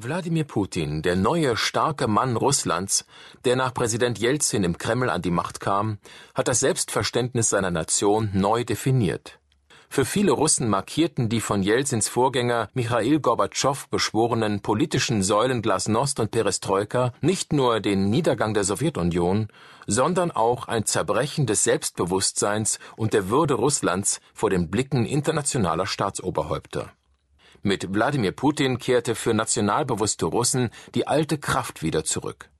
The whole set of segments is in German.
Wladimir Putin, der neue starke Mann Russlands, der nach Präsident Jelzin im Kreml an die Macht kam, hat das Selbstverständnis seiner Nation neu definiert. Für viele Russen markierten die von Jelzins Vorgänger Michail Gorbatschow beschworenen politischen Säulen Glasnost und Perestroika nicht nur den Niedergang der Sowjetunion, sondern auch ein Zerbrechen des Selbstbewusstseins und der Würde Russlands vor den Blicken internationaler Staatsoberhäupter. Mit Wladimir Putin kehrte für nationalbewusste Russen die alte Kraft wieder zurück.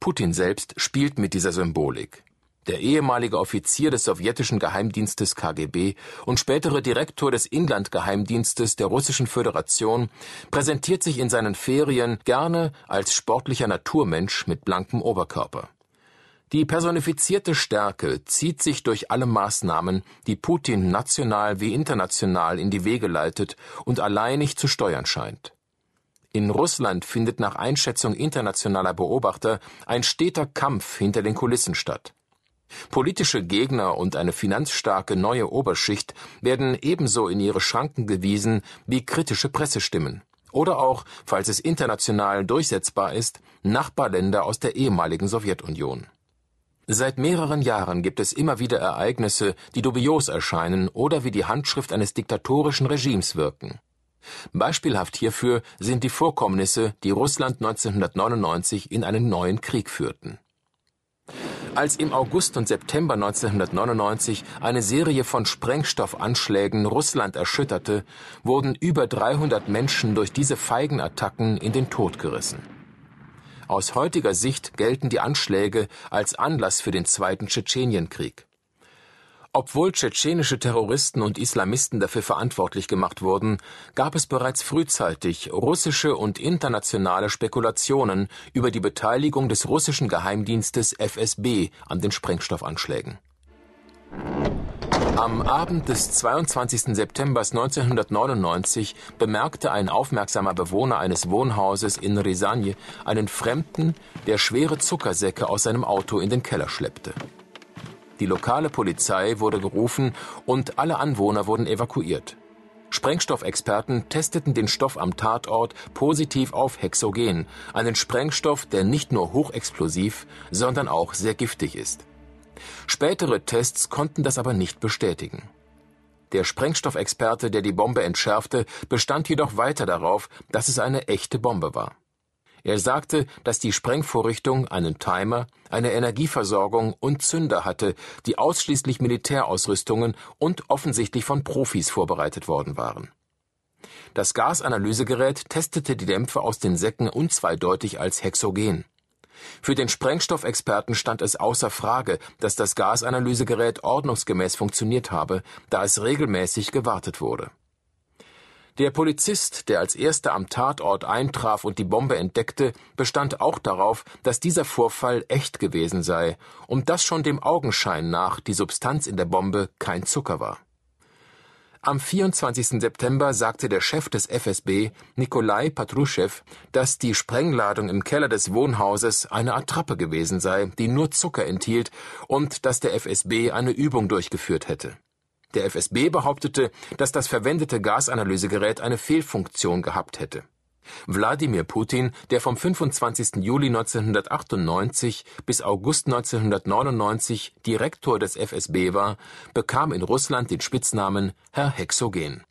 Putin selbst spielt mit dieser Symbolik. Der ehemalige Offizier des sowjetischen Geheimdienstes KGB und spätere Direktor des Inlandgeheimdienstes der Russischen Föderation präsentiert sich in seinen Ferien gerne als sportlicher Naturmensch mit blankem Oberkörper. Die personifizierte Stärke zieht sich durch alle Maßnahmen, die Putin national wie international in die Wege leitet und alleinig zu steuern scheint. In Russland findet nach Einschätzung internationaler Beobachter ein steter Kampf hinter den Kulissen statt. Politische Gegner und eine finanzstarke neue Oberschicht werden ebenso in ihre Schranken gewiesen wie kritische Pressestimmen. Oder auch, falls es international durchsetzbar ist, Nachbarländer aus der ehemaligen Sowjetunion. Seit mehreren Jahren gibt es immer wieder Ereignisse, die dubios erscheinen oder wie die Handschrift eines diktatorischen Regimes wirken. Beispielhaft hierfür sind die Vorkommnisse, die Russland 1999 in einen neuen Krieg führten. Als im August und September 1999 eine Serie von Sprengstoffanschlägen Russland erschütterte, wurden über 300 Menschen durch diese feigen Attacken in den Tod gerissen. Aus heutiger Sicht gelten die Anschläge als Anlass für den Zweiten Tschetschenienkrieg. Obwohl tschetschenische Terroristen und Islamisten dafür verantwortlich gemacht wurden, gab es bereits frühzeitig russische und internationale Spekulationen über die Beteiligung des russischen Geheimdienstes FSB an den Sprengstoffanschlägen. Am Abend des 22. September 1999 bemerkte ein aufmerksamer Bewohner eines Wohnhauses in Risagne einen Fremden, der schwere Zuckersäcke aus seinem Auto in den Keller schleppte. Die lokale Polizei wurde gerufen und alle Anwohner wurden evakuiert. Sprengstoffexperten testeten den Stoff am Tatort positiv auf Hexogen, einen Sprengstoff, der nicht nur hochexplosiv, sondern auch sehr giftig ist. Spätere Tests konnten das aber nicht bestätigen. Der Sprengstoffexperte, der die Bombe entschärfte, bestand jedoch weiter darauf, dass es eine echte Bombe war. Er sagte, dass die Sprengvorrichtung einen Timer, eine Energieversorgung und Zünder hatte, die ausschließlich Militärausrüstungen und offensichtlich von Profis vorbereitet worden waren. Das Gasanalysegerät testete die Dämpfe aus den Säcken unzweideutig als Hexogen. Für den Sprengstoffexperten stand es außer Frage, dass das Gasanalysegerät ordnungsgemäß funktioniert habe, da es regelmäßig gewartet wurde. Der Polizist, der als erster am Tatort eintraf und die Bombe entdeckte, bestand auch darauf, dass dieser Vorfall echt gewesen sei und dass schon dem Augenschein nach die Substanz in der Bombe kein Zucker war. Am 24. September sagte der Chef des FSB, Nikolai Patruschew, dass die Sprengladung im Keller des Wohnhauses eine Attrappe gewesen sei, die nur Zucker enthielt, und dass der FSB eine Übung durchgeführt hätte. Der FSB behauptete, dass das verwendete Gasanalysegerät eine Fehlfunktion gehabt hätte. Wladimir Putin, der vom 25. Juli 1998 bis August 1999 Direktor des FSB war, bekam in Russland den Spitznamen Herr Hexogen.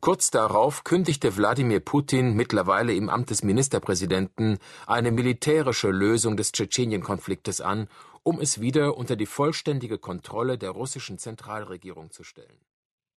Kurz darauf kündigte Wladimir Putin, mittlerweile im Amt des Ministerpräsidenten, eine militärische Lösung des Tschetschenien-Konfliktes an, um es wieder unter die vollständige Kontrolle der russischen Zentralregierung zu stellen